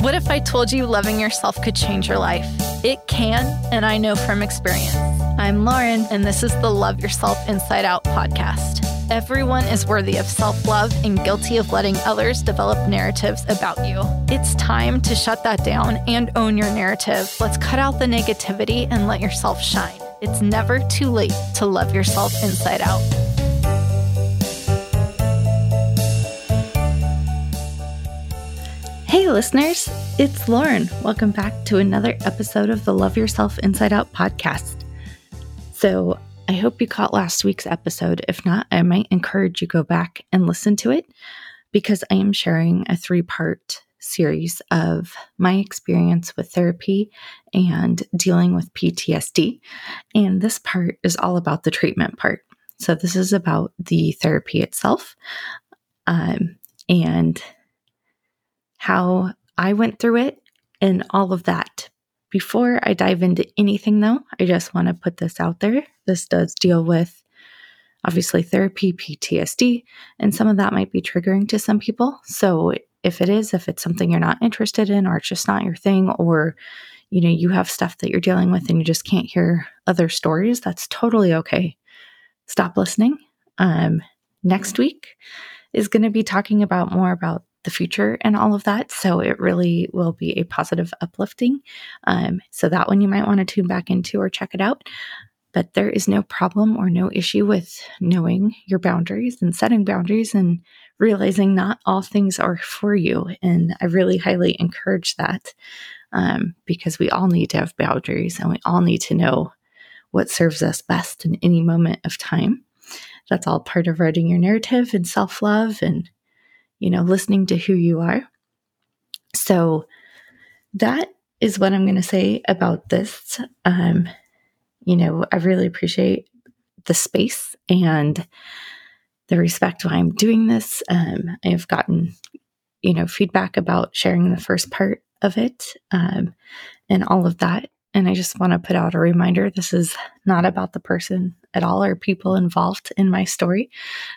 What if I told you loving yourself could change your life? It can, and I know from experience. I'm Lauren, and this is the Love Yourself Inside Out podcast. Everyone is worthy of self love and guilty of letting others develop narratives about you. It's time to shut that down and own your narrative. Let's cut out the negativity and let yourself shine. It's never too late to love yourself inside out. Hey, listeners, it's Lauren. Welcome back to another episode of the Love Yourself Inside Out podcast. So, I hope you caught last week's episode. If not, I might encourage you go back and listen to it because I am sharing a three part series of my experience with therapy and dealing with PTSD. And this part is all about the treatment part. So, this is about the therapy itself um, and how I went through it and all of that. Before I dive into anything, though, I just want to put this out there. This does deal with obviously therapy, PTSD, and some of that might be triggering to some people. So if it is, if it's something you're not interested in, or it's just not your thing, or you know, you have stuff that you're dealing with and you just can't hear other stories, that's totally okay. Stop listening. Um, next week is going to be talking about more about the future and all of that. So it really will be a positive uplifting. Um, so that one you might want to tune back into or check it out. But there is no problem or no issue with knowing your boundaries and setting boundaries and realizing not all things are for you. And I really highly encourage that um, because we all need to have boundaries and we all need to know what serves us best in any moment of time. That's all part of writing your narrative and self love and you know, listening to who you are. So that is what I'm going to say about this. Um, you know, I really appreciate the space and the respect why I'm doing this. Um, I have gotten, you know, feedback about sharing the first part of it um, and all of that. And I just want to put out a reminder this is not about the person at all or people involved in my story.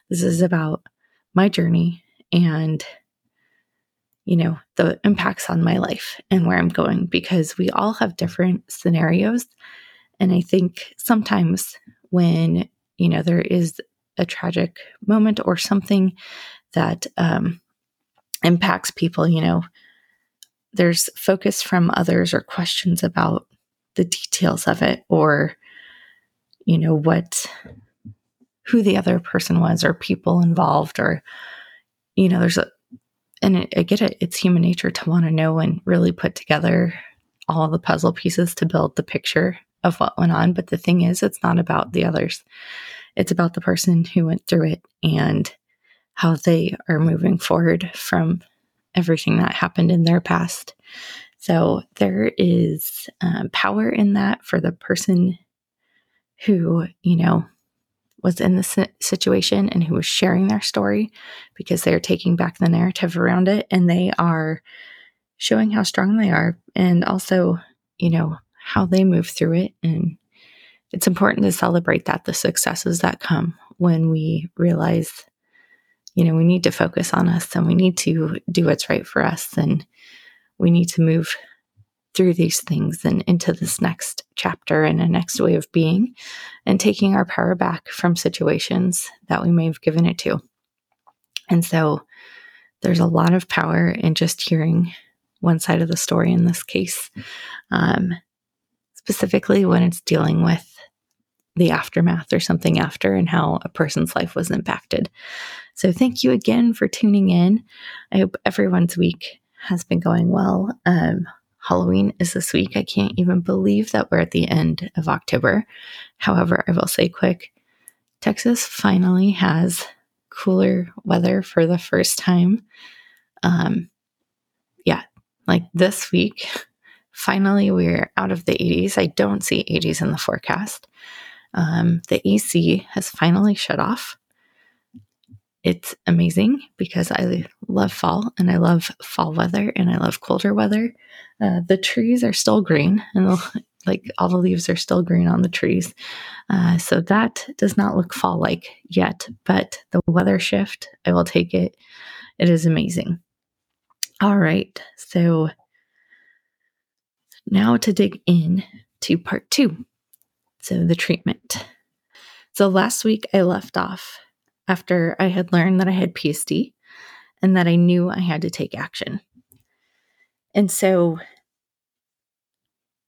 This is about my journey and you know the impacts on my life and where i'm going because we all have different scenarios. And i think sometimes when you know there is a tragic moment or something that um, impacts people you know there's focus from others or questions about the details of it or you know what who the other person was or people involved or you know, there's a, and I get it, it's human nature to want to know and really put together all the puzzle pieces to build the picture of what went on. But the thing is, it's not about the others, it's about the person who went through it and how they are moving forward from everything that happened in their past. So there is um, power in that for the person who, you know, was in this situation and who was sharing their story because they're taking back the narrative around it and they are showing how strong they are and also, you know, how they move through it. And it's important to celebrate that the successes that come when we realize, you know, we need to focus on us and we need to do what's right for us and we need to move through these things and into this next chapter and a next way of being and taking our power back from situations that we may have given it to. And so there's a lot of power in just hearing one side of the story in this case, um, specifically when it's dealing with the aftermath or something after and how a person's life was impacted. So, thank you again for tuning in. I hope everyone's week has been going well. Um, Halloween is this week. I can't even believe that we're at the end of October. However, I will say quick Texas finally has cooler weather for the first time. Um, yeah, like this week, finally we're out of the 80s. I don't see 80s in the forecast. Um, the AC has finally shut off it's amazing because I love fall and I love fall weather and I love colder weather. Uh, the trees are still green and like all the leaves are still green on the trees. Uh, so that does not look fall like yet, but the weather shift, I will take it. It is amazing. All right. So Now to dig in to part two. So the treatment. So last week I left off after I had learned that I had PTSD and that I knew I had to take action. And so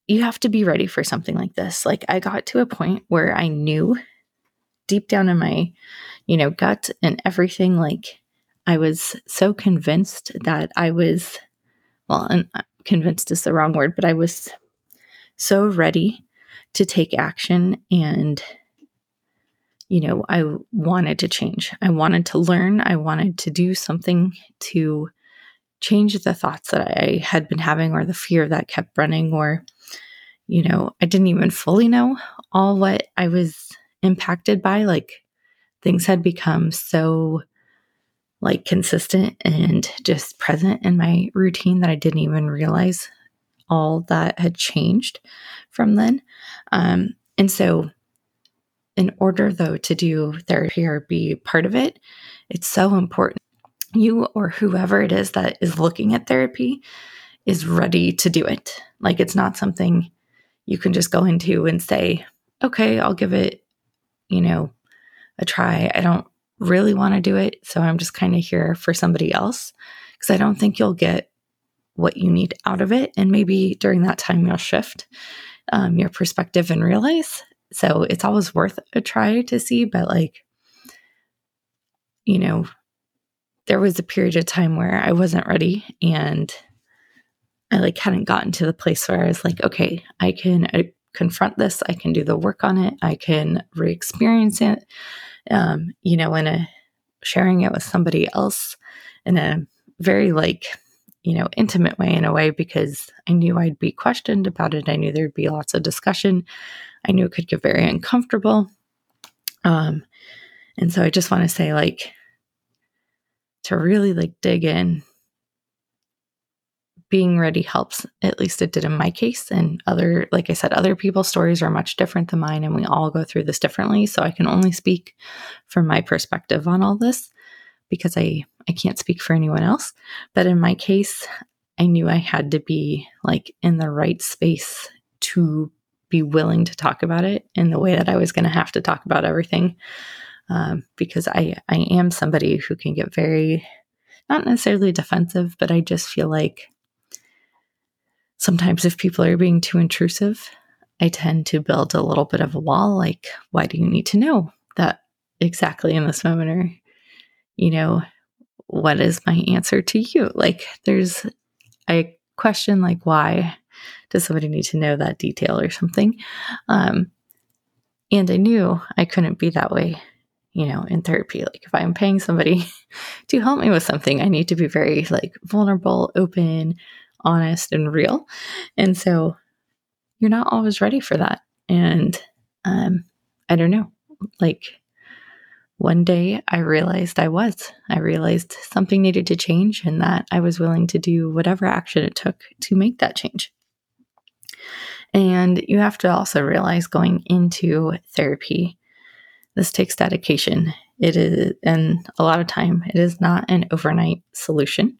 you have to be ready for something like this. Like I got to a point where I knew deep down in my, you know, gut and everything like I was so convinced that I was well, and uh, convinced is the wrong word, but I was so ready to take action and you know, I wanted to change. I wanted to learn. I wanted to do something to change the thoughts that I had been having or the fear that kept running or you know, I didn't even fully know all what I was impacted by like things had become so like consistent and just present in my routine that I didn't even realize all that had changed from then. Um, and so, in order though to do therapy or be part of it, it's so important you or whoever it is that is looking at therapy is ready to do it. Like it's not something you can just go into and say, okay, I'll give it, you know, a try. I don't really want to do it. So I'm just kind of here for somebody else because I don't think you'll get what you need out of it. And maybe during that time, you'll shift um, your perspective and realize. So it's always worth a try to see. But like, you know, there was a period of time where I wasn't ready and I like hadn't gotten to the place where I was like, okay, I can uh, confront this. I can do the work on it. I can re-experience it. Um, you know, in a sharing it with somebody else in a very like, you know, intimate way in a way because I knew I'd be questioned about it. I knew there'd be lots of discussion. I knew it could get very uncomfortable. Um, and so I just want to say like to really like dig in being ready helps. At least it did in my case. And other, like I said, other people's stories are much different than mine, and we all go through this differently. So I can only speak from my perspective on all this because I, I can't speak for anyone else. But in my case, I knew I had to be like in the right space to be willing to talk about it in the way that I was going to have to talk about everything. Um, because I, I am somebody who can get very, not necessarily defensive, but I just feel like sometimes if people are being too intrusive, I tend to build a little bit of a wall like, why do you need to know that exactly in this moment? Or, you know, what is my answer to you? Like, there's a question like, why does somebody need to know that detail or something? Um, and I knew I couldn't be that way, you know, in therapy. Like, if I'm paying somebody to help me with something, I need to be very like vulnerable, open, honest and real. And so you're not always ready for that. And um, I don't know, like one day I realized I was. I realized something needed to change and that I was willing to do whatever action it took to make that change. And you have to also realize going into therapy, this takes dedication. It is, and a lot of time, it is not an overnight solution.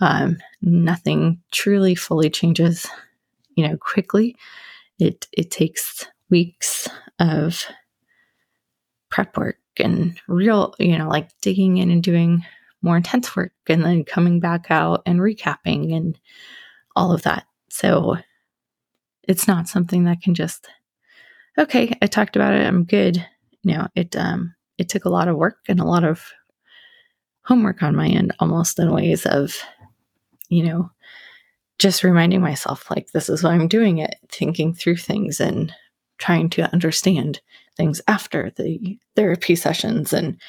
Um, nothing truly fully changes, you know, quickly. It it takes weeks of prep work and real, you know, like digging in and doing more intense work and then coming back out and recapping and all of that. So it's not something that can just okay, I talked about it, I'm good. No, it um it took a lot of work and a lot of homework on my end almost in ways of you know, just reminding myself, like, this is why I'm doing it, thinking through things and trying to understand things after the therapy sessions and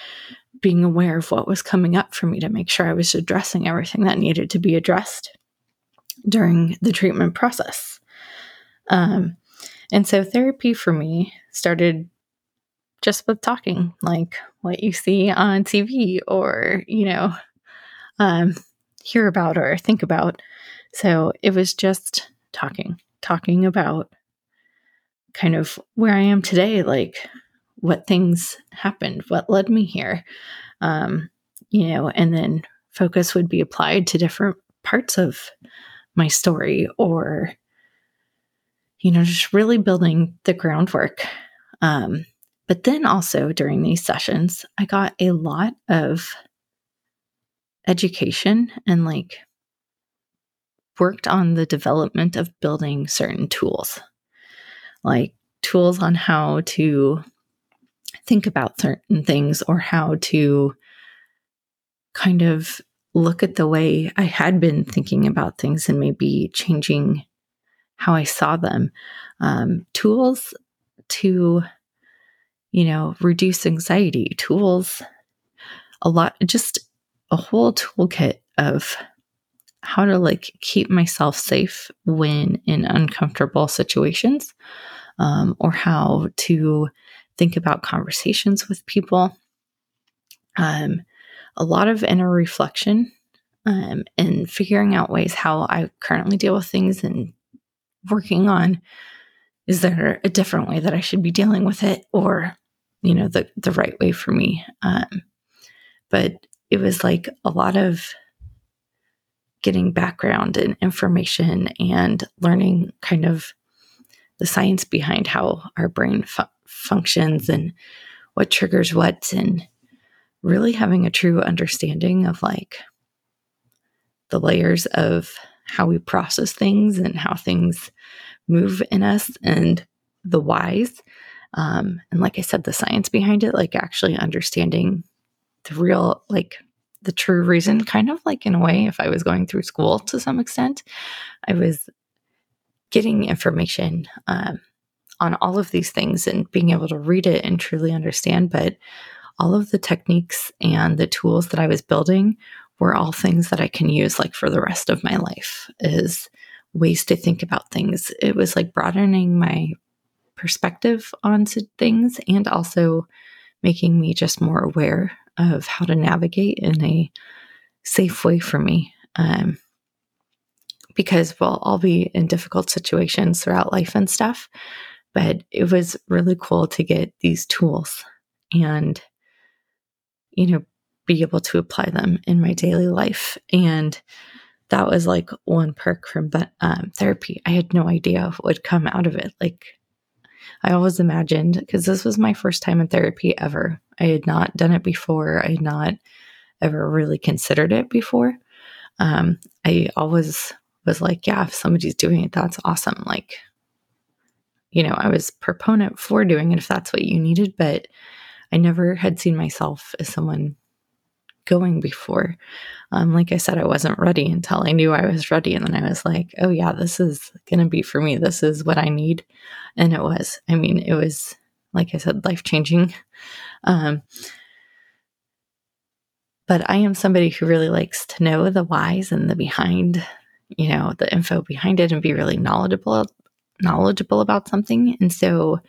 being aware of what was coming up for me to make sure I was addressing everything that needed to be addressed during the treatment process. Um, and so therapy for me started just with talking, like what you see on TV or, you know, um, hear about or think about. So it was just talking, talking about kind of where I am today, like what things happened, what led me here. Um, you know, and then focus would be applied to different parts of my story or you know, just really building the groundwork. Um, but then also during these sessions, I got a lot of education and like worked on the development of building certain tools, like tools on how to think about certain things or how to kind of look at the way I had been thinking about things and maybe changing how I saw them. Um, tools to, you know, reduce anxiety, tools, a lot, just a whole toolkit of how to like keep myself safe when in uncomfortable situations um, or how to think about conversations with people um, a lot of inner reflection um, and figuring out ways how i currently deal with things and working on is there a different way that i should be dealing with it or you know the the right way for me? Um, but it was like a lot of getting background and information and learning kind of the science behind how our brain fu- functions and what triggers what and really having a true understanding of like the layers of how we process things and how things move in us and the whys um, and like i said the science behind it like actually understanding the real like the true reason, kind of like in a way, if I was going through school to some extent, I was getting information um, on all of these things and being able to read it and truly understand. But all of the techniques and the tools that I was building were all things that I can use like for the rest of my life is ways to think about things. It was like broadening my perspective onto things and also making me just more aware of how to navigate in a safe way for me. Um, because we'll all be in difficult situations throughout life and stuff. But it was really cool to get these tools and, you know, be able to apply them in my daily life. And that was like one perk from um, therapy. I had no idea what would come out of it. Like, I always imagined, because this was my first time in therapy ever. I had not done it before. I had not ever really considered it before. Um, I always was like, yeah, if somebody's doing it, that's awesome. Like, you know, I was proponent for doing it if that's what you needed, but I never had seen myself as someone going before. Um, like I said, I wasn't ready until I knew I was ready. And then I was like, oh, yeah, this is going to be for me. This is what I need. And it was. I mean, it was, like I said, life changing. Um, but I am somebody who really likes to know the whys and the behind, you know, the info behind it and be really knowledgeable knowledgeable about something. And so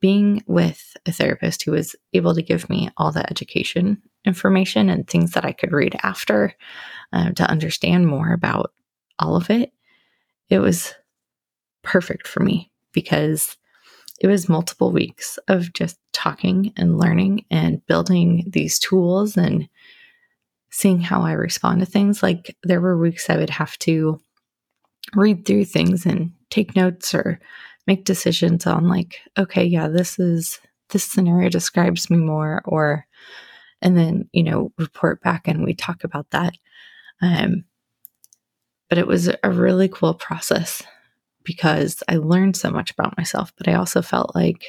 being with a therapist who was able to give me all the education information and things that I could read after uh, to understand more about all of it, it was perfect for me because it was multiple weeks of just talking and learning and building these tools and seeing how I respond to things. Like there were weeks I would have to read through things and take notes or make decisions on like, okay, yeah, this is this scenario describes me more or and then, you know, report back and we talk about that. Um but it was a really cool process because I learned so much about myself, but I also felt like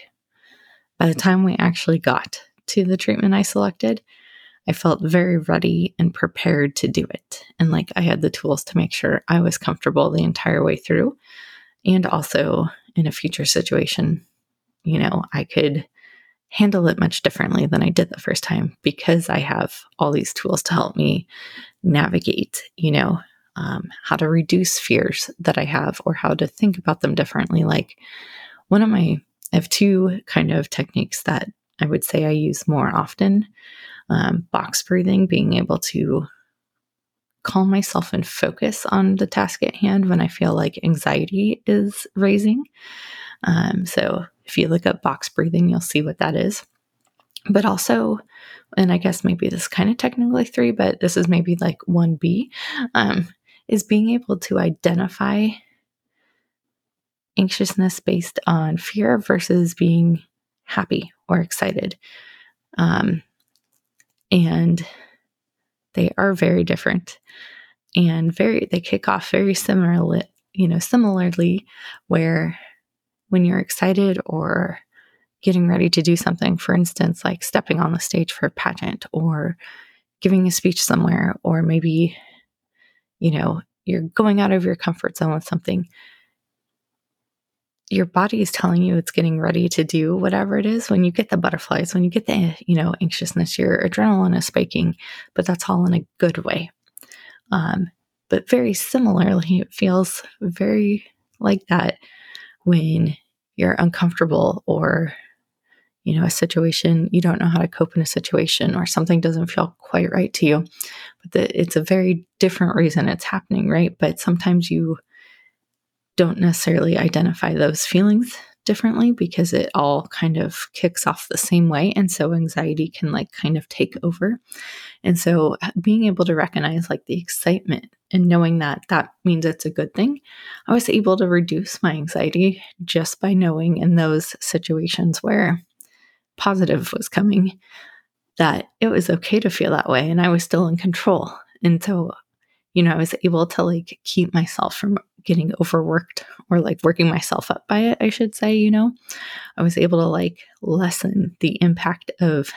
by the time we actually got to the treatment I selected, I felt very ready and prepared to do it. And like I had the tools to make sure I was comfortable the entire way through. And also in a future situation, you know, I could handle it much differently than I did the first time because I have all these tools to help me navigate, you know, um, how to reduce fears that I have or how to think about them differently. Like one of my, I have two kind of techniques that I would say I use more often um, box breathing, being able to calm myself and focus on the task at hand when I feel like anxiety is raising. Um, so if you look up box breathing, you'll see what that is. But also, and I guess maybe this is kind of technically three, but this is maybe like 1B, um, is being able to identify anxiousness based on fear versus being happy or excited. Um, and they are very different and very, they kick off very similarly, you know, similarly, where when you're excited or getting ready to do something, for instance, like stepping on the stage for a pageant or giving a speech somewhere, or maybe, you know, you're going out of your comfort zone with something, your body is telling you it's getting ready to do whatever it is. When you get the butterflies, when you get the, you know, anxiousness, your adrenaline is spiking, but that's all in a good way. Um, but very similarly, it feels very like that when you're uncomfortable or you know a situation you don't know how to cope in a situation or something doesn't feel quite right to you but the, it's a very different reason it's happening right but sometimes you don't necessarily identify those feelings differently because it all kind of kicks off the same way. And so anxiety can like kind of take over. And so uh, being able to recognize like the excitement and knowing that that means it's a good thing, I was able to reduce my anxiety just by knowing in those situations where positive was coming that it was okay to feel that way and I was still in control. And so you know, I was able to like keep myself from getting overworked or like working myself up by it, I should say, you know. I was able to like lessen the impact of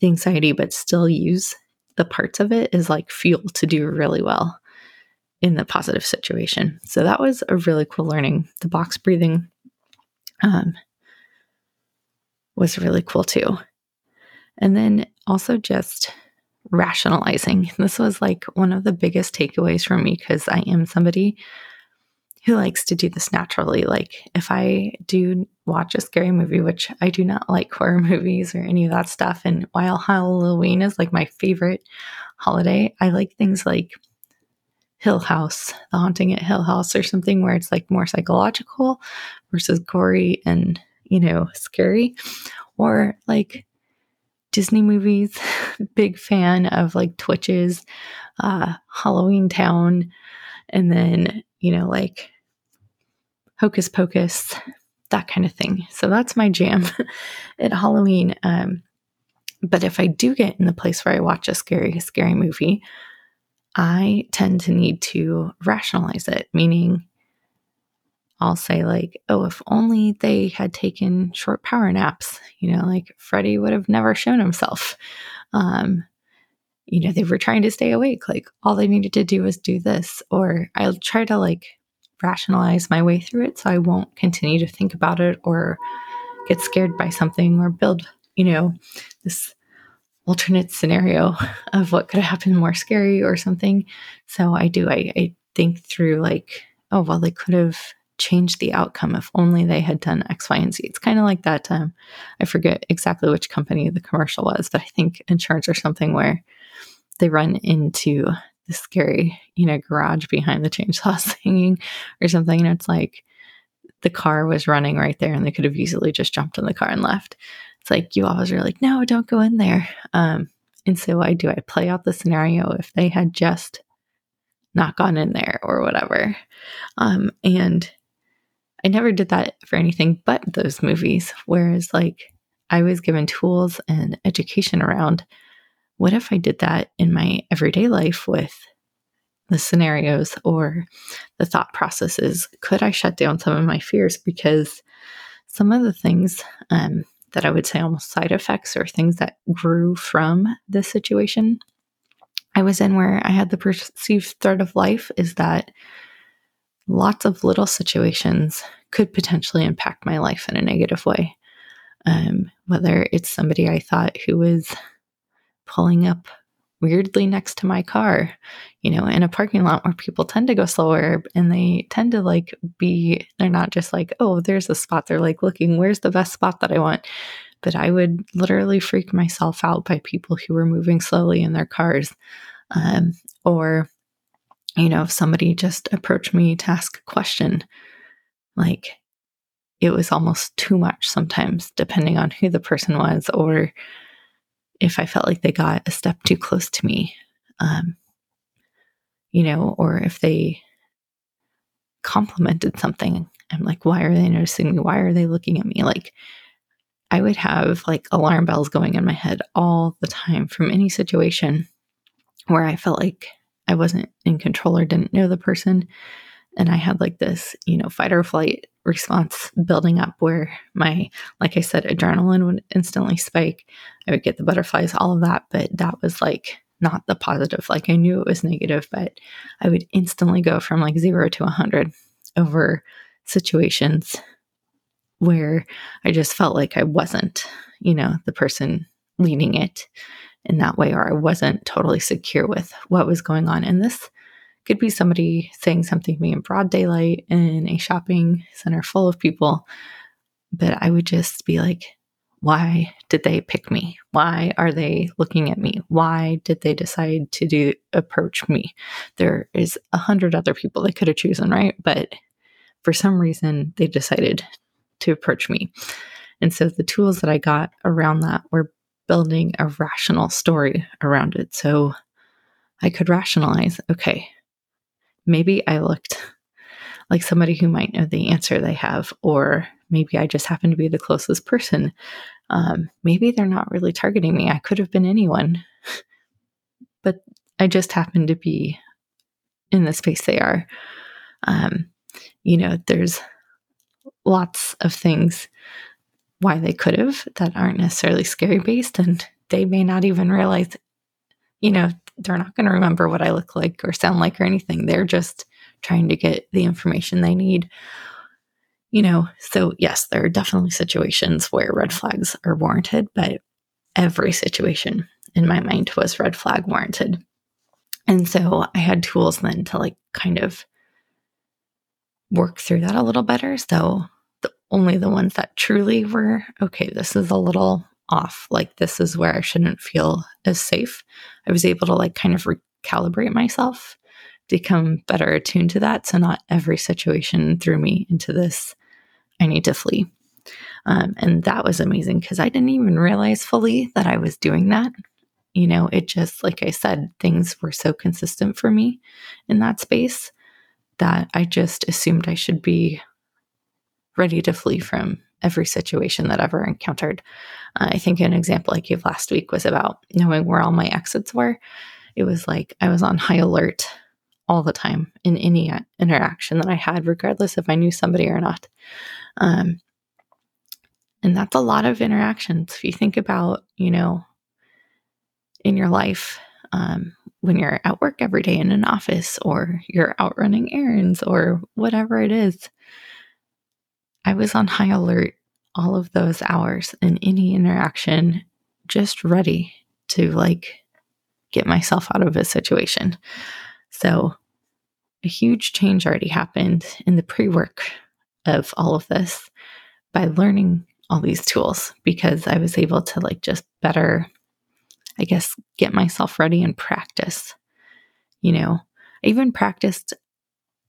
the anxiety, but still use the parts of it as like fuel to do really well in the positive situation. So that was a really cool learning. The box breathing um, was really cool too. And then also just rationalizing. This was like one of the biggest takeaways for me because I am somebody who likes to do this naturally. Like, if I do watch a scary movie, which I do not like horror movies or any of that stuff, and while Halloween is like my favorite holiday, I like things like Hill House, The Haunting at Hill House, or something where it's like more psychological versus gory and, you know, scary. Or like Disney movies. Big fan of like Twitches, uh, Halloween Town, and then, you know, like Hocus Pocus, that kind of thing. So that's my jam at Halloween. Um, but if I do get in the place where I watch a scary, scary movie, I tend to need to rationalize it, meaning I'll say, like, oh, if only they had taken short power naps, you know, like Freddy would have never shown himself. Um, you know, they were trying to stay awake. Like, all they needed to do was do this. Or I'll try to like rationalize my way through it so I won't continue to think about it or get scared by something or build, you know, this alternate scenario of what could have happened more scary or something. So I do, I, I think through like, oh, well, they could have changed the outcome if only they had done X, Y, and Z. It's kind of like that. Um, I forget exactly which company the commercial was, but I think insurance or something where they run into the scary, you know, garage behind the chainsaw singing or something. And it's like the car was running right there and they could have easily just jumped in the car and left. It's like you always are like, no, don't go in there. Um, and so I do, I play out the scenario if they had just not gone in there or whatever. Um, and I never did that for anything but those movies. Whereas, like, I was given tools and education around what if I did that in my everyday life with the scenarios or the thought processes? Could I shut down some of my fears? Because some of the things um, that I would say almost side effects or things that grew from this situation I was in where I had the perceived threat of life is that lots of little situations could potentially impact my life in a negative way. Um, whether it's somebody I thought who was pulling up weirdly next to my car, you know, in a parking lot where people tend to go slower and they tend to like be, they're not just like, oh, there's a spot. They're like looking, where's the best spot that I want? But I would literally freak myself out by people who were moving slowly in their cars. Um, or you know, if somebody just approached me to ask a question, like it was almost too much sometimes, depending on who the person was, or if I felt like they got a step too close to me, um, you know, or if they complimented something, I'm like, why are they noticing me? Why are they looking at me? Like, I would have like alarm bells going in my head all the time from any situation where I felt like I wasn't in control or didn't know the person. And I had like this, you know, fight or flight response building up where my, like I said, adrenaline would instantly spike. I would get the butterflies, all of that. But that was like not the positive. Like I knew it was negative, but I would instantly go from like zero to a 100 over situations where I just felt like I wasn't, you know, the person leading it in that way, or I wasn't totally secure with what was going on. And this could be somebody saying something to me in broad daylight in a shopping center full of people. But I would just be like, why did they pick me? Why are they looking at me? Why did they decide to do approach me? There is a hundred other people they could have chosen, right? But for some reason, they decided to approach me. And so the tools that I got around that were building a rational story around it. So I could rationalize okay, maybe I looked like somebody who might know the answer they have, or maybe I just happen to be the closest person. Um, maybe they're not really targeting me. I could have been anyone, but I just happen to be in the space they are. Um, you know, there's lots of things why they could have that aren't necessarily scary based and they may not even realize you know they're not going to remember what i look like or sound like or anything. They're just trying to get the information they need. You know so yes there are definitely situations where red flags are warranted but every situation in my mind was red flag warranted. And so i had tools then to like kind of work through that a little better. So the, only the ones that truly were okay, this is a little off. Like, this is where I shouldn't feel as safe. I was able to, like, kind of recalibrate myself, become better attuned to that. So, not every situation threw me into this, I need to flee. Um, and that was amazing because I didn't even realize fully that I was doing that. You know, it just, like I said, things were so consistent for me in that space that I just assumed I should be ready to flee from every situation that I've ever encountered. Uh, I think an example I gave last week was about knowing where all my exits were. It was like I was on high alert all the time in any interaction that I had, regardless if I knew somebody or not. Um, and that's a lot of interactions. If you think about, you know, in your life, um, when you're at work every day in an office or you're out running errands or whatever it is, I was on high alert all of those hours in any interaction, just ready to like get myself out of a situation. So, a huge change already happened in the pre work of all of this by learning all these tools because I was able to like just better, I guess, get myself ready and practice. You know, I even practiced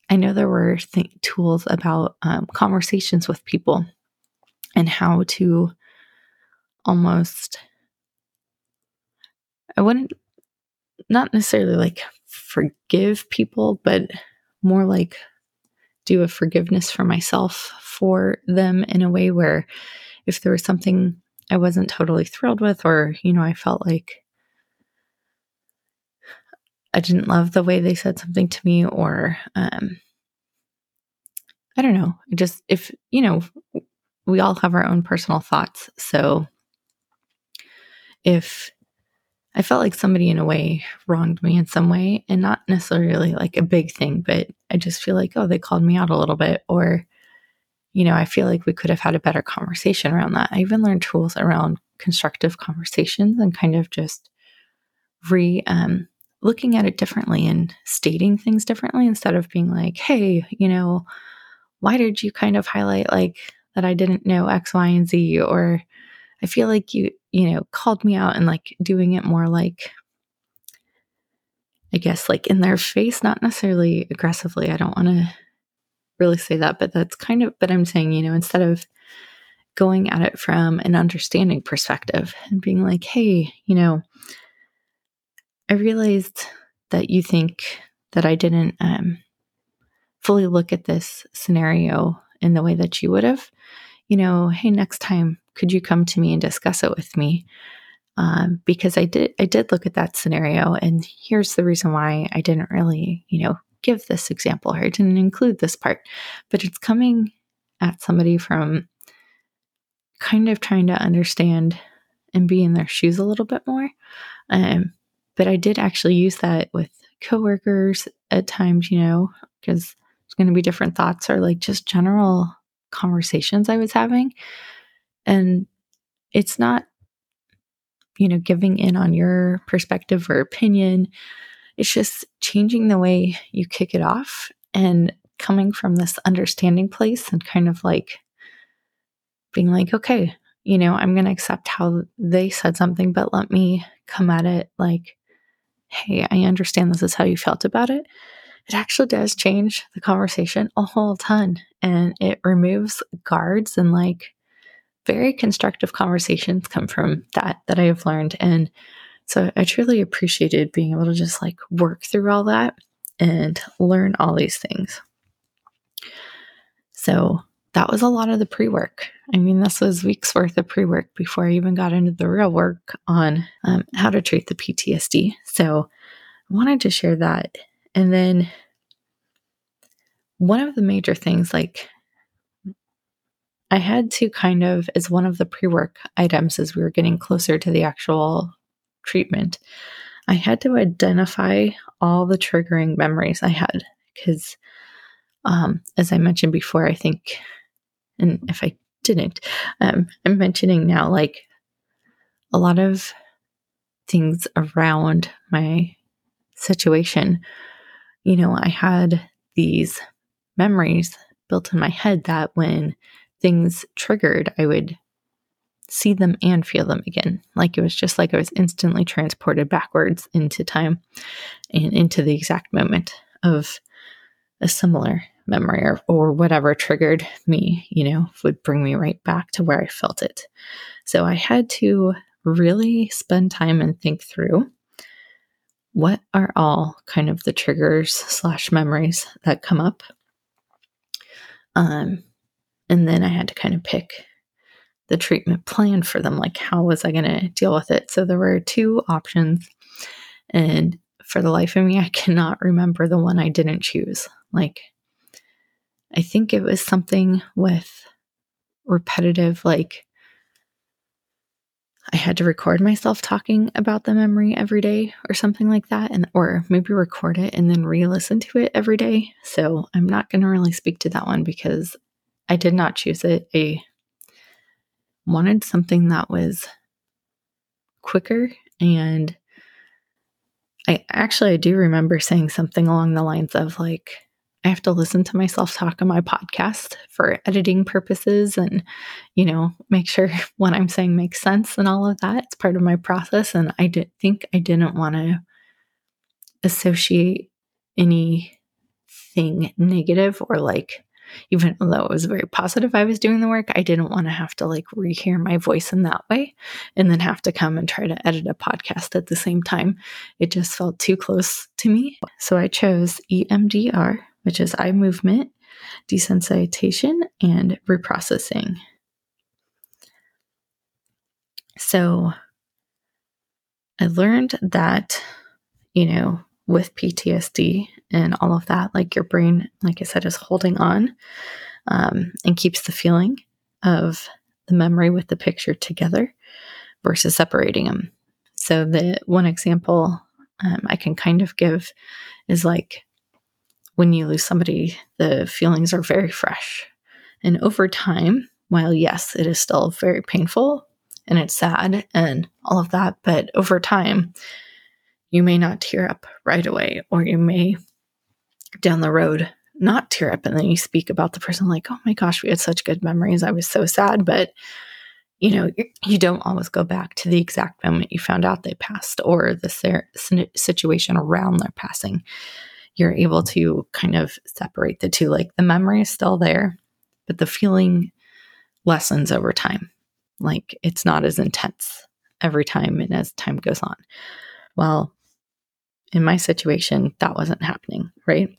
I know there were th- tools about um, conversations with people and how to almost, I wouldn't, not necessarily like forgive people, but more like do a forgiveness for myself for them in a way where if there was something I wasn't totally thrilled with, or, you know, I felt like I didn't love the way they said something to me, or um, I don't know. Just if, you know, we all have our own personal thoughts. So if I felt like somebody in a way wronged me in some way, and not necessarily like a big thing, but I just feel like, oh, they called me out a little bit, or, you know, I feel like we could have had a better conversation around that. I even learned tools around constructive conversations and kind of just re um, looking at it differently and stating things differently instead of being like, hey, you know, why did you kind of highlight like that I didn't know X, Y, and Z? Or I feel like you, you know, called me out and like doing it more like, I guess, like in their face, not necessarily aggressively. I don't want to really say that, but that's kind of, but I'm saying, you know, instead of going at it from an understanding perspective and being like, hey, you know, I realized that you think that I didn't um, fully look at this scenario in the way that you would have. You know, hey, next time, could you come to me and discuss it with me? Um, because I did, I did look at that scenario, and here's the reason why I didn't really, you know, give this example or I didn't include this part. But it's coming at somebody from kind of trying to understand and be in their shoes a little bit more. Um, but I did actually use that with coworkers at times, you know, because it's going to be different thoughts or like just general conversations I was having. And it's not, you know, giving in on your perspective or opinion. It's just changing the way you kick it off and coming from this understanding place and kind of like being like, okay, you know, I'm going to accept how they said something, but let me come at it like, hey, I understand this is how you felt about it. It actually does change the conversation a whole ton and it removes guards and like very constructive conversations come from that that I have learned. And so I truly appreciated being able to just like work through all that and learn all these things. So that was a lot of the pre work. I mean, this was weeks worth of pre work before I even got into the real work on um, how to treat the PTSD. So I wanted to share that. And then one of the major things, like, I had to kind of, as one of the pre work items, as we were getting closer to the actual treatment, I had to identify all the triggering memories I had. Because, um, as I mentioned before, I think and if I didn't, um, I'm mentioning now like a lot of things around my situation. You know, I had these memories built in my head that when things triggered, I would see them and feel them again. Like it was just like I was instantly transported backwards into time and into the exact moment of a similar memory or, or whatever triggered me, you know, would bring me right back to where I felt it. So I had to really spend time and think through what are all kind of the triggers slash memories that come up. Um, and then I had to kind of pick the treatment plan for them. Like, how was I going to deal with it? So there were two options. And for the life of me, I cannot remember the one I didn't choose. Like, I think it was something with repetitive, like I had to record myself talking about the memory every day or something like that, and or maybe record it and then re-listen to it every day. So I'm not going to really speak to that one because I did not choose it. I wanted something that was quicker and I actually I do remember saying something along the lines of like I have to listen to myself talk on my podcast for editing purposes and, you know, make sure what I'm saying makes sense and all of that. It's part of my process. And I did think I didn't want to associate anything negative or like, even though it was very positive I was doing the work, I didn't want to have to like rehear my voice in that way and then have to come and try to edit a podcast at the same time. It just felt too close to me. So I chose EMDR which is eye movement, desensitization, and reprocessing. So I learned that, you know, with PTSD and all of that, like your brain, like I said, is holding on um, and keeps the feeling of the memory with the picture together versus separating them. So, the one example um, I can kind of give is like when you lose somebody, the feelings are very fresh. And over time, while yes, it is still very painful and it's sad and all of that, but over time, you may not tear up right away, or you may down the road not tear up. And then you speak about the person like, oh my gosh, we had such good memories. I was so sad. But, you know, you don't always go back to the exact moment you found out they passed or the situation around their passing you're able to kind of separate the two. Like the memory is still there, but the feeling lessens over time. Like it's not as intense every time and as time goes on. Well, in my situation, that wasn't happening, right?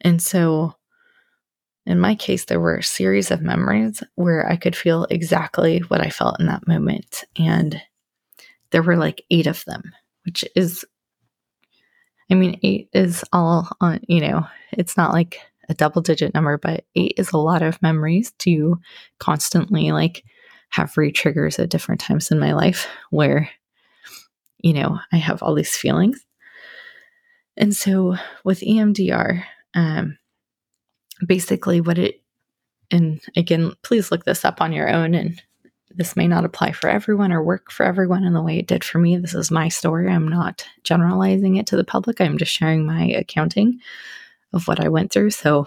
And so in my case, there were a series of memories where I could feel exactly what I felt in that moment. And there were like eight of them, which is, I mean, eight is all on, you know, it's not like a double digit number, but eight is a lot of memories to constantly like have re triggers at different times in my life where, you know, I have all these feelings. And so with EMDR, um, basically what it, and again, please look this up on your own and this may not apply for everyone or work for everyone in the way it did for me. This is my story. I'm not generalizing it to the public. I'm just sharing my accounting of what I went through. So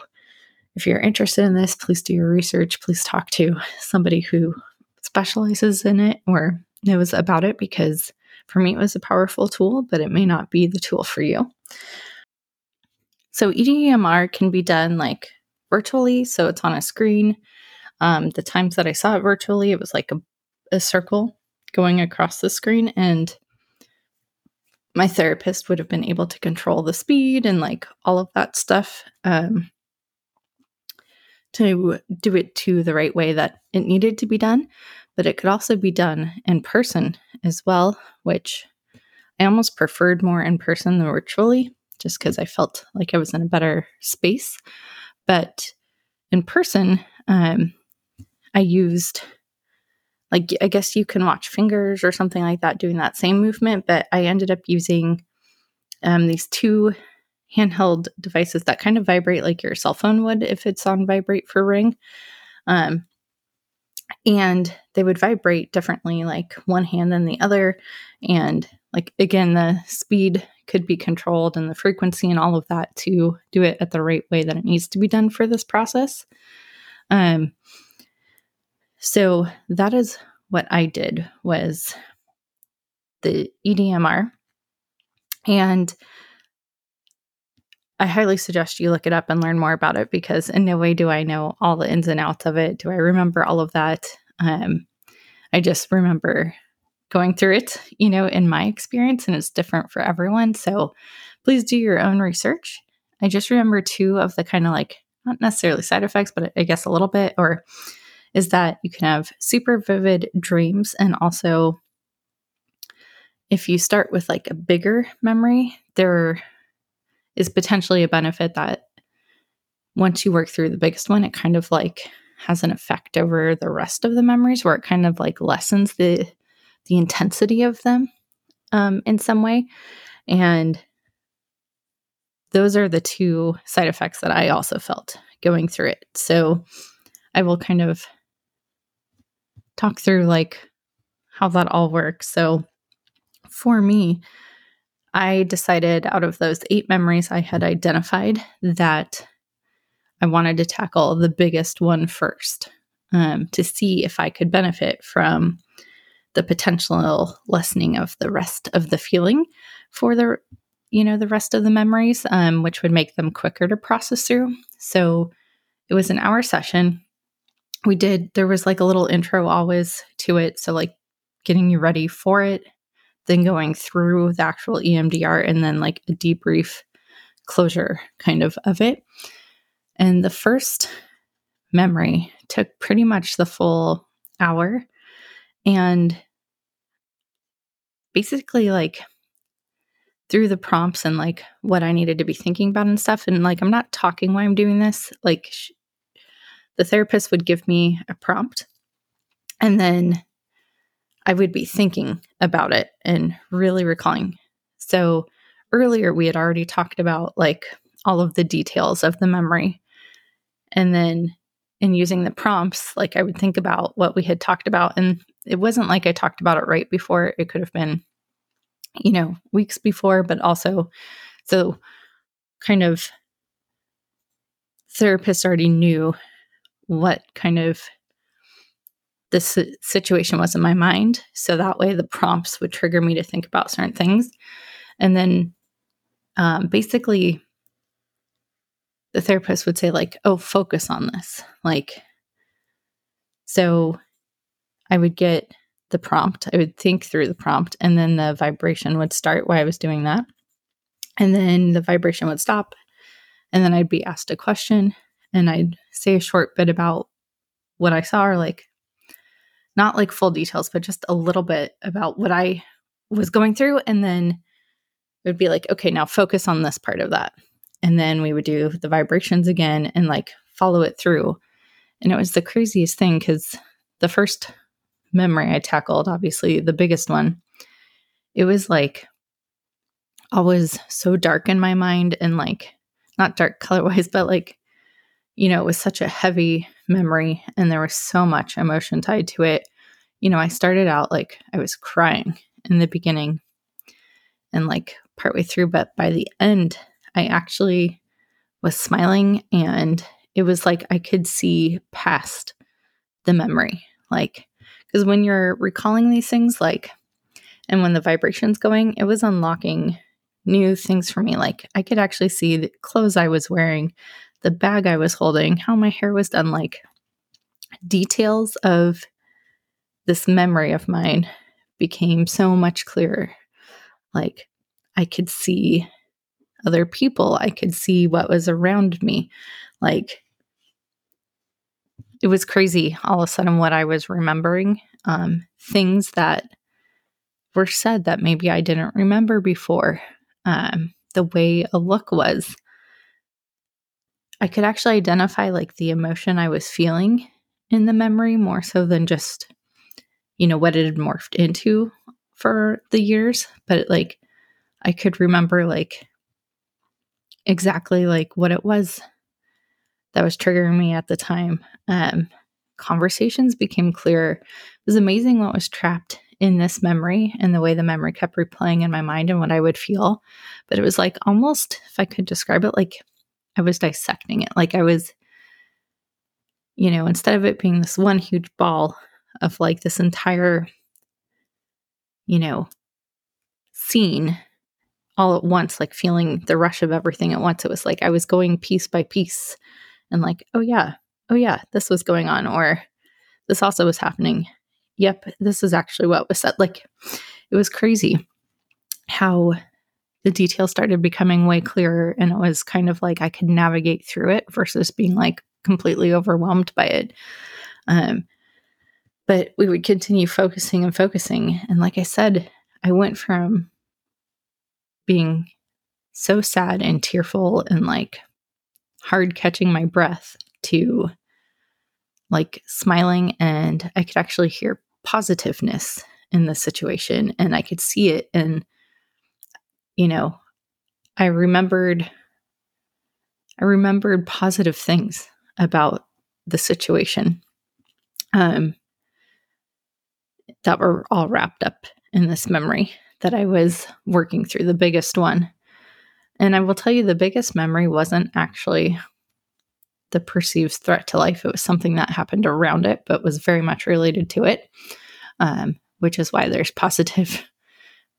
if you're interested in this, please do your research. Please talk to somebody who specializes in it or knows about it because for me it was a powerful tool, but it may not be the tool for you. So EDMR can be done like virtually, so it's on a screen. Um, the times that I saw it virtually, it was like a, a circle going across the screen, and my therapist would have been able to control the speed and like all of that stuff um, to do it to the right way that it needed to be done. But it could also be done in person as well, which I almost preferred more in person than virtually, just because I felt like I was in a better space. But in person, um, I used like I guess you can watch fingers or something like that doing that same movement, but I ended up using um, these two handheld devices that kind of vibrate like your cell phone would if it's on vibrate for ring. Um, and they would vibrate differently, like one hand than the other. And like again, the speed could be controlled and the frequency and all of that to do it at the right way that it needs to be done for this process. Um, so that is what I did was the EDMR. And I highly suggest you look it up and learn more about it because in no way do I know all the ins and outs of it. Do I remember all of that? Um, I just remember going through it, you know, in my experience, and it's different for everyone. So please do your own research. I just remember two of the kind of like, not necessarily side effects, but I guess a little bit, or is that you can have super vivid dreams and also if you start with like a bigger memory, there is potentially a benefit that once you work through the biggest one, it kind of like has an effect over the rest of the memories where it kind of like lessens the the intensity of them um, in some way. And those are the two side effects that I also felt going through it. So I will kind of talk through like how that all works. So for me, I decided out of those eight memories I had identified that I wanted to tackle the biggest one first um, to see if I could benefit from the potential lessening of the rest of the feeling for the you know the rest of the memories um, which would make them quicker to process through so it was an hour session we did there was like a little intro always to it so like getting you ready for it then going through the actual emdr and then like a debrief closure kind of of it and the first memory took pretty much the full hour and basically like through the prompts and like what I needed to be thinking about and stuff. And like, I'm not talking why I'm doing this. Like, sh- the therapist would give me a prompt and then I would be thinking about it and really recalling. So earlier we had already talked about like all of the details of the memory. And then in using the prompts, like I would think about what we had talked about. And it wasn't like I talked about it right before. It could have been, you know, weeks before, but also so kind of therapists already knew what kind of the situation was in my mind. So that way the prompts would trigger me to think about certain things. And then um, basically, the therapist would say, like, oh, focus on this. Like, so I would get the prompt, I would think through the prompt, and then the vibration would start while I was doing that. And then the vibration would stop. And then I'd be asked a question and I'd say a short bit about what I saw or like not like full details, but just a little bit about what I was going through. And then it would be like, okay, now focus on this part of that. And then we would do the vibrations again and like follow it through. And it was the craziest thing because the first memory I tackled, obviously the biggest one, it was like always so dark in my mind and like not dark color wise, but like, you know, it was such a heavy memory and there was so much emotion tied to it. You know, I started out like I was crying in the beginning and like partway through, but by the end, I actually was smiling and it was like I could see past the memory. Like, because when you're recalling these things, like, and when the vibration's going, it was unlocking new things for me. Like, I could actually see the clothes I was wearing, the bag I was holding, how my hair was done, like details of this memory of mine became so much clearer. Like, I could see other people, I could see what was around me. Like, it was crazy all of a sudden what I was remembering. Um, things that were said that maybe I didn't remember before. Um, the way a look was. I could actually identify like the emotion I was feeling in the memory more so than just, you know, what it had morphed into for the years. But like, I could remember like exactly like what it was that was triggering me at the time. Um, conversations became clearer. It was amazing what was trapped in this memory and the way the memory kept replaying in my mind and what I would feel. But it was like almost, if I could describe it, like I was dissecting it. Like I was, you know, instead of it being this one huge ball of like this entire, you know, scene all at once, like feeling the rush of everything at once. It was like I was going piece by piece and like, oh yeah, oh yeah, this was going on, or this also was happening. Yep, this is actually what was said. Like, it was crazy how the details started becoming way clearer, and it was kind of like I could navigate through it versus being like completely overwhelmed by it. Um, but we would continue focusing and focusing, and like I said, I went from being so sad and tearful and like hard catching my breath to like smiling and I could actually hear positiveness in the situation and I could see it and you know I remembered I remembered positive things about the situation um that were all wrapped up in this memory that I was working through the biggest one and I will tell you the biggest memory wasn't actually the perceived threat to life. It was something that happened around it, but was very much related to it, um, which is why there's positive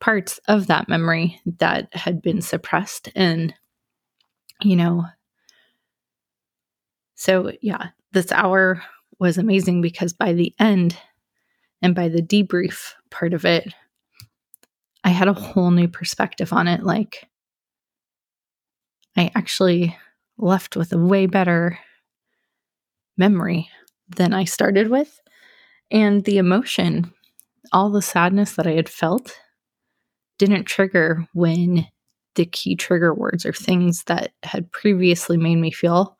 parts of that memory that had been suppressed. And, you know, so yeah, this hour was amazing because by the end and by the debrief part of it, I had a whole new perspective on it. Like, I actually left with a way better memory than I started with. And the emotion, all the sadness that I had felt, didn't trigger when the key trigger words or things that had previously made me feel,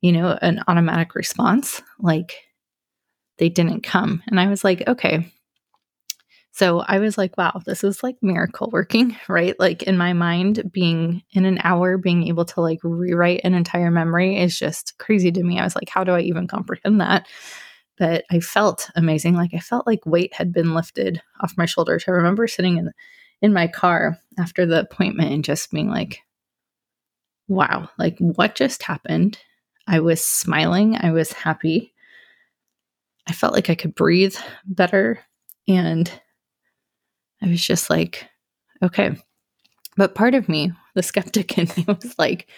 you know, an automatic response, like they didn't come. And I was like, okay, so I was like, wow, this is like miracle working, right? Like in my mind, being in an hour, being able to like rewrite an entire memory is just crazy to me. I was like, how do I even comprehend that? But I felt amazing. Like I felt like weight had been lifted off my shoulders. I remember sitting in in my car after the appointment and just being like, wow, like what just happened? I was smiling. I was happy. I felt like I could breathe better. And I was just like, okay. But part of me, the skeptic in me, was like,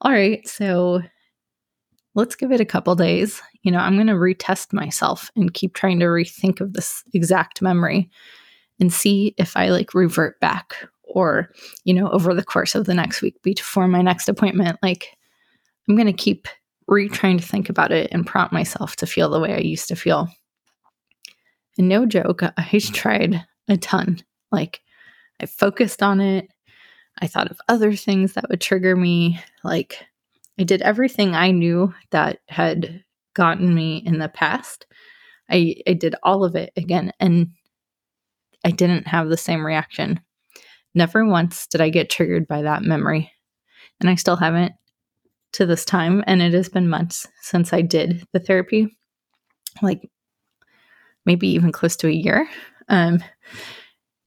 all right, so let's give it a couple days. You know, I'm going to retest myself and keep trying to rethink of this exact memory and see if I like revert back or, you know, over the course of the next week before my next appointment. Like, I'm going to keep re trying to think about it and prompt myself to feel the way I used to feel. And no joke, I mm. tried a ton. Like, I focused on it. I thought of other things that would trigger me. Like, I did everything I knew that had gotten me in the past. I, I did all of it again, and I didn't have the same reaction. Never once did I get triggered by that memory. And I still haven't to this time. And it has been months since I did the therapy, like maybe even close to a year. Um,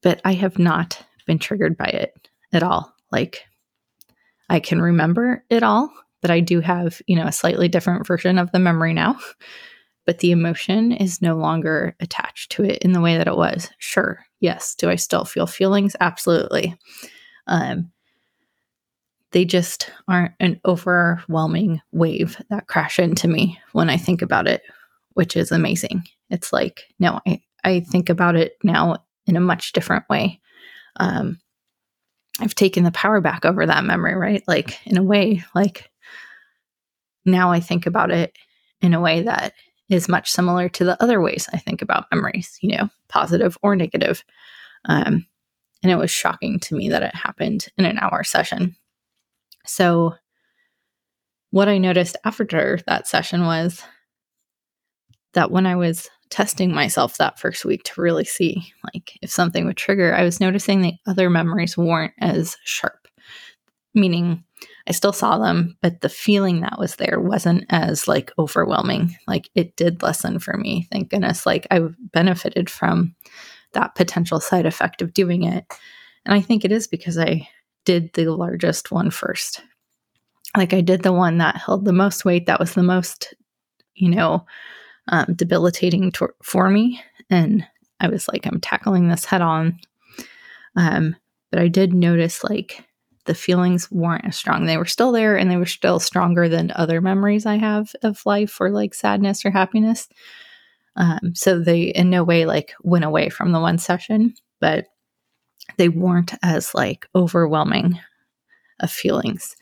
but I have not been triggered by it at all. Like I can remember it all, but I do have, you know, a slightly different version of the memory now. But the emotion is no longer attached to it in the way that it was. Sure, yes. Do I still feel feelings? Absolutely. Um, they just aren't an overwhelming wave that crash into me when I think about it, which is amazing. It's like, no, I, I think about it now in a much different way. Um, I've taken the power back over that memory, right? Like, in a way, like now I think about it in a way that is much similar to the other ways I think about memories, you know, positive or negative. Um, and it was shocking to me that it happened in an hour session. So, what I noticed after that session was that when I was testing myself that first week to really see like if something would trigger, I was noticing the other memories weren't as sharp. Meaning I still saw them, but the feeling that was there wasn't as like overwhelming. Like it did lessen for me. Thank goodness. Like I benefited from that potential side effect of doing it. And I think it is because I did the largest one first. Like I did the one that held the most weight, that was the most, you know, um, debilitating to- for me. And I was like, I'm tackling this head on. Um, but I did notice like the feelings weren't as strong. They were still there and they were still stronger than other memories I have of life or like sadness or happiness. Um, so they in no way like went away from the one session, but they weren't as like overwhelming of feelings,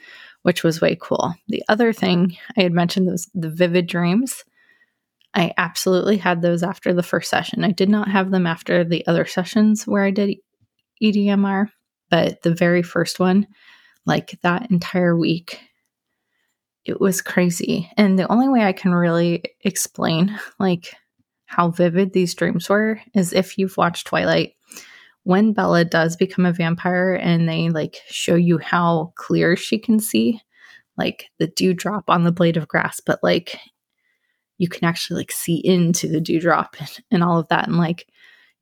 which was way cool. The other thing I had mentioned was the vivid dreams. I absolutely had those after the first session. I did not have them after the other sessions where I did EDMR, but the very first one, like that entire week, it was crazy. And the only way I can really explain like how vivid these dreams were is if you've watched Twilight. When Bella does become a vampire and they like show you how clear she can see, like the dewdrop on the blade of grass, but like you can actually like see into the dewdrop and, and all of that and like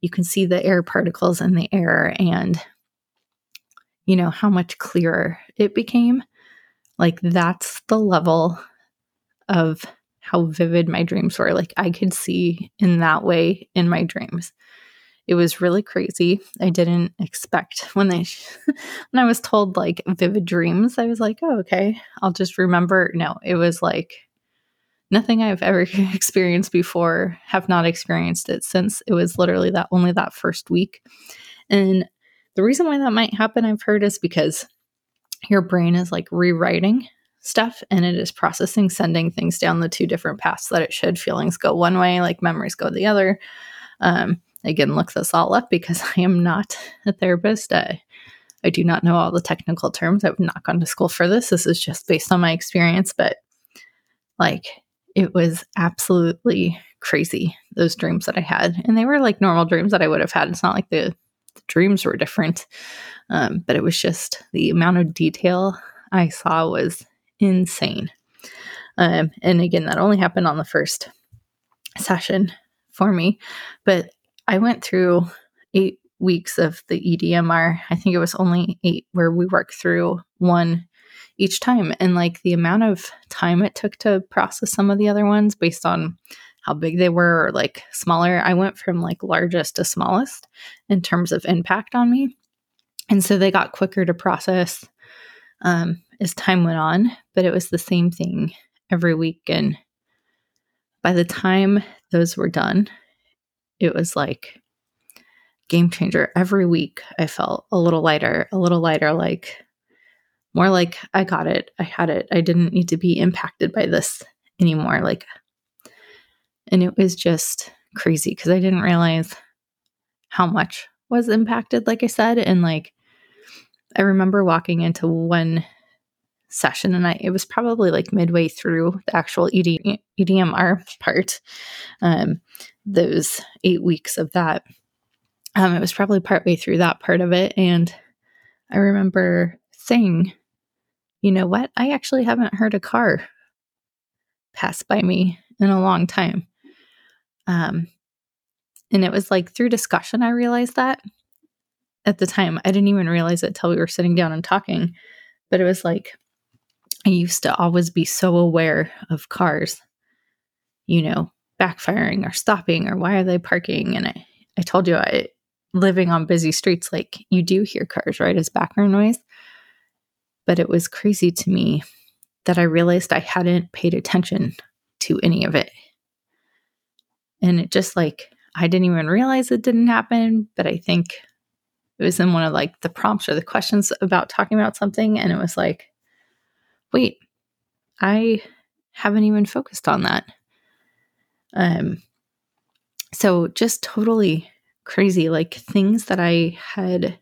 you can see the air particles in the air and you know how much clearer it became. Like that's the level of how vivid my dreams were. Like i could see in that way in my dreams. It was really crazy. I didn't expect when they when i was told like vivid dreams i was like oh okay. I'll just remember. No it was like nothing I've ever experienced before, have not experienced it since. It was literally that only that first week. And the reason why that might happen, I've heard, is because your brain is like rewriting stuff and it is processing, sending things down the two different paths that it should. Feelings go one way, like memories go the other. Um, again, look this all up because I am not a therapist. I, I do not know all the technical terms. I've not gone to school for this. This is just based on my experience, but like it was absolutely crazy, those dreams that I had. And they were like normal dreams that I would have had. It's not like the, the dreams were different, um, but it was just the amount of detail I saw was insane. Um, and again, that only happened on the first session for me, but I went through eight weeks of the EDMR. I think it was only eight where we worked through one each time. And like the amount of time it took to process some of the other ones based on how big they were or like smaller, I went from like largest to smallest in terms of impact on me. And so they got quicker to process um, as time went on, but it was the same thing every week. And by the time those were done, it was like game changer. Every week I felt a little lighter, a little lighter, like more like I got it. I had it. I didn't need to be impacted by this anymore. Like, and it was just crazy because I didn't realize how much was impacted, like I said. And like, I remember walking into one session and I, it was probably like midway through the actual ED, EDMR part, um, those eight weeks of that. Um, it was probably partway through that part of it. And I remember saying, you know what? I actually haven't heard a car pass by me in a long time. Um, and it was like through discussion, I realized that at the time. I didn't even realize it till we were sitting down and talking. But it was like, I used to always be so aware of cars, you know, backfiring or stopping or why are they parking? And I, I told you, I living on busy streets, like you do hear cars, right, as background noise. But it was crazy to me that I realized I hadn't paid attention to any of it. And it just like, I didn't even realize it didn't happen, but I think it was in one of like the prompts or the questions about talking about something. And it was like, wait, I haven't even focused on that. Um, so just totally crazy, like things that I had,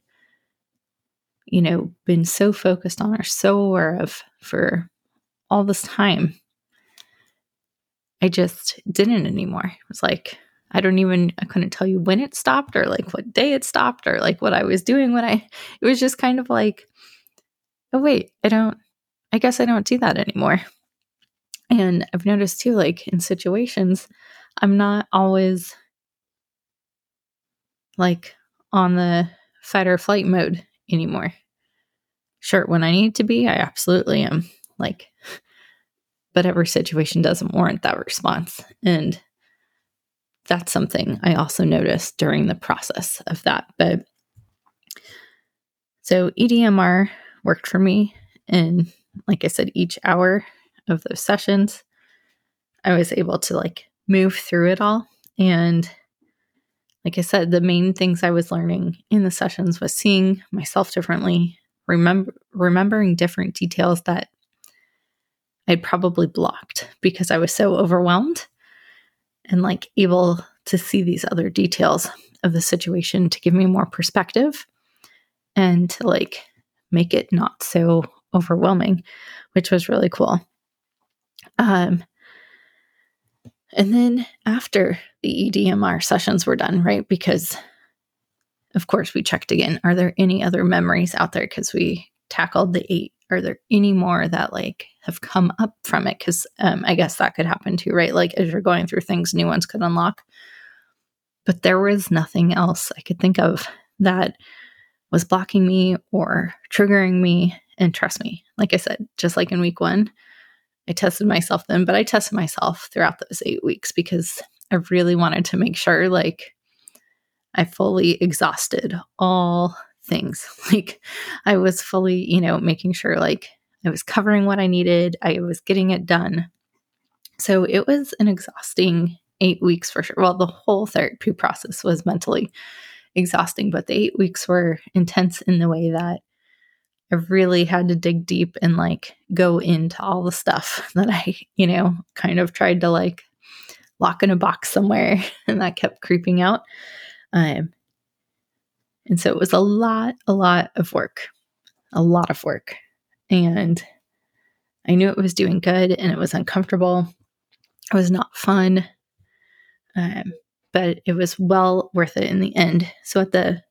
you know, been so focused on or so aware of for all this time. I just didn't anymore. It was like, I don't even, I couldn't tell you when it stopped or like what day it stopped or like what I was doing when I, it was just kind of like, oh, wait, I don't, I guess I don't do that anymore. And I've noticed too, like in situations, I'm not always like on the fight or flight mode anymore. Sure, when I need to be, I absolutely am. Like, but every situation doesn't warrant that response. And that's something I also noticed during the process of that. But so EDMR worked for me. And like I said, each hour of those sessions, I was able to like move through it all. And like I said, the main things I was learning in the sessions was seeing myself differently, remember remembering different details that I'd probably blocked because I was so overwhelmed and like able to see these other details of the situation to give me more perspective and to like make it not so overwhelming, which was really cool. Um, and then after the EDMR sessions were done, right? Because of course we checked again, are there any other memories out there? Because we tackled the eight. Are there any more that like have come up from it? Because um, I guess that could happen too, right? Like as you're going through things, new ones could unlock. But there was nothing else I could think of that was blocking me or triggering me. And trust me, like I said, just like in week one, I tested myself then, but I tested myself throughout those eight weeks because I really wanted to make sure like I fully exhausted all things. Like I was fully, you know, making sure like I was covering what I needed, I was getting it done. So it was an exhausting eight weeks for sure. Well, the whole therapy process was mentally exhausting, but the eight weeks were intense in the way that I really had to dig deep and like go into all the stuff that I, you know, kind of tried to like lock in a box somewhere and that kept creeping out. Um, and so it was a lot, a lot of work, a lot of work. And I knew it was doing good and it was uncomfortable. It was not fun. Um, but it was well worth it in the end. So at the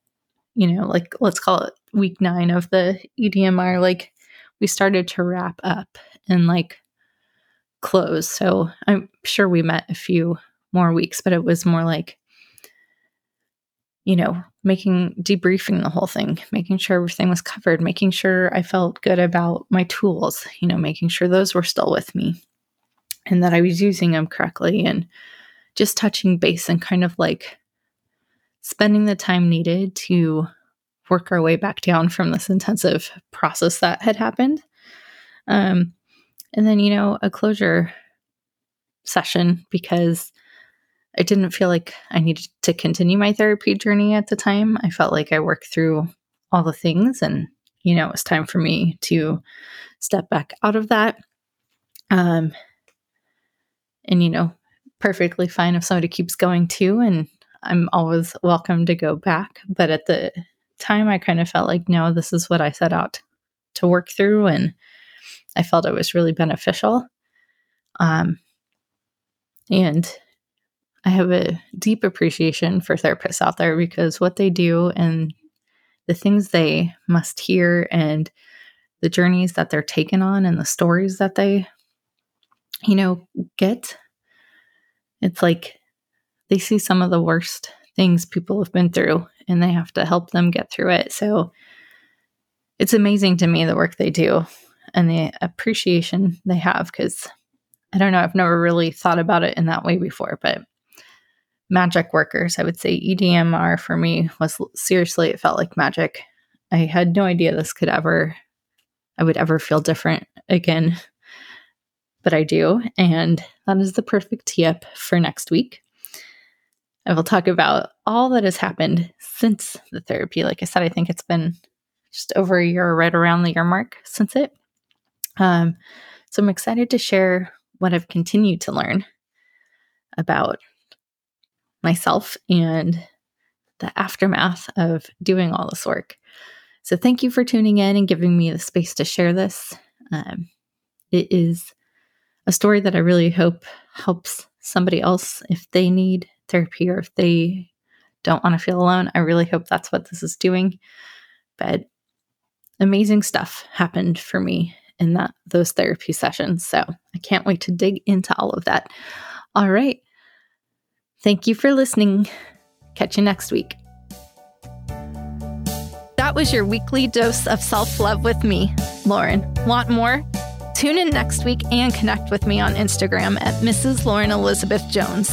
you know, like let's call it week nine of the EDMR, like we started to wrap up and like close. So I'm sure we met a few more weeks, but it was more like, you know, making debriefing the whole thing, making sure everything was covered, making sure I felt good about my tools, you know, making sure those were still with me and that I was using them correctly and just touching base and kind of like spending the time needed to work our way back down from this intensive process that had happened. Um, and then, you know, a closure session because I didn't feel like I needed to continue my therapy journey at the time. I felt like I worked through all the things and, you know, it was time for me to step back out of that. Um, and, you know, perfectly fine if somebody keeps going too. And I'm always welcome to go back. But at the time, I kind of felt like, no, this is what I set out to work through. And I felt it was really beneficial. Um, and I have a deep appreciation for therapists out there because what they do and the things they must hear and the journeys that they're taken on and the stories that they, you know, get. It's like they see some of the worst things people have been through and they have to help them get through it. So it's amazing to me the work they do and the appreciation they have because I don't know, I've never really thought about it in that way before, but magic workers, I would say EDMR for me was seriously, it felt like magic. I had no idea this could ever, I would ever feel different again, but I do. And that is the perfect tee up for next week. I will talk about all that has happened since the therapy. Like I said, I think it's been just over a year, right around the year mark since it. Um, so I'm excited to share what I've continued to learn about myself and the aftermath of doing all this work. So, thank you for tuning in and giving me the space to share this. Um, it is a story that I really hope helps somebody else if they need therapy or if they don't want to feel alone. I really hope that's what this is doing. But amazing stuff happened for me in that those therapy sessions. So I can't wait to dig into all of that. All right. Thank you for listening. Catch you next week. That was your weekly dose of self love with me, Lauren. Want more? Tune in next week and connect with me on Instagram at Mrs. Lauren Elizabeth Jones.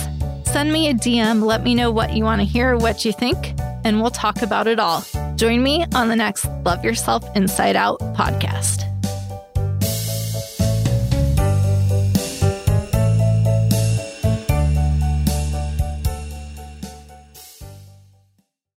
Send me a DM, let me know what you want to hear, what you think, and we'll talk about it all. Join me on the next Love Yourself Inside Out podcast.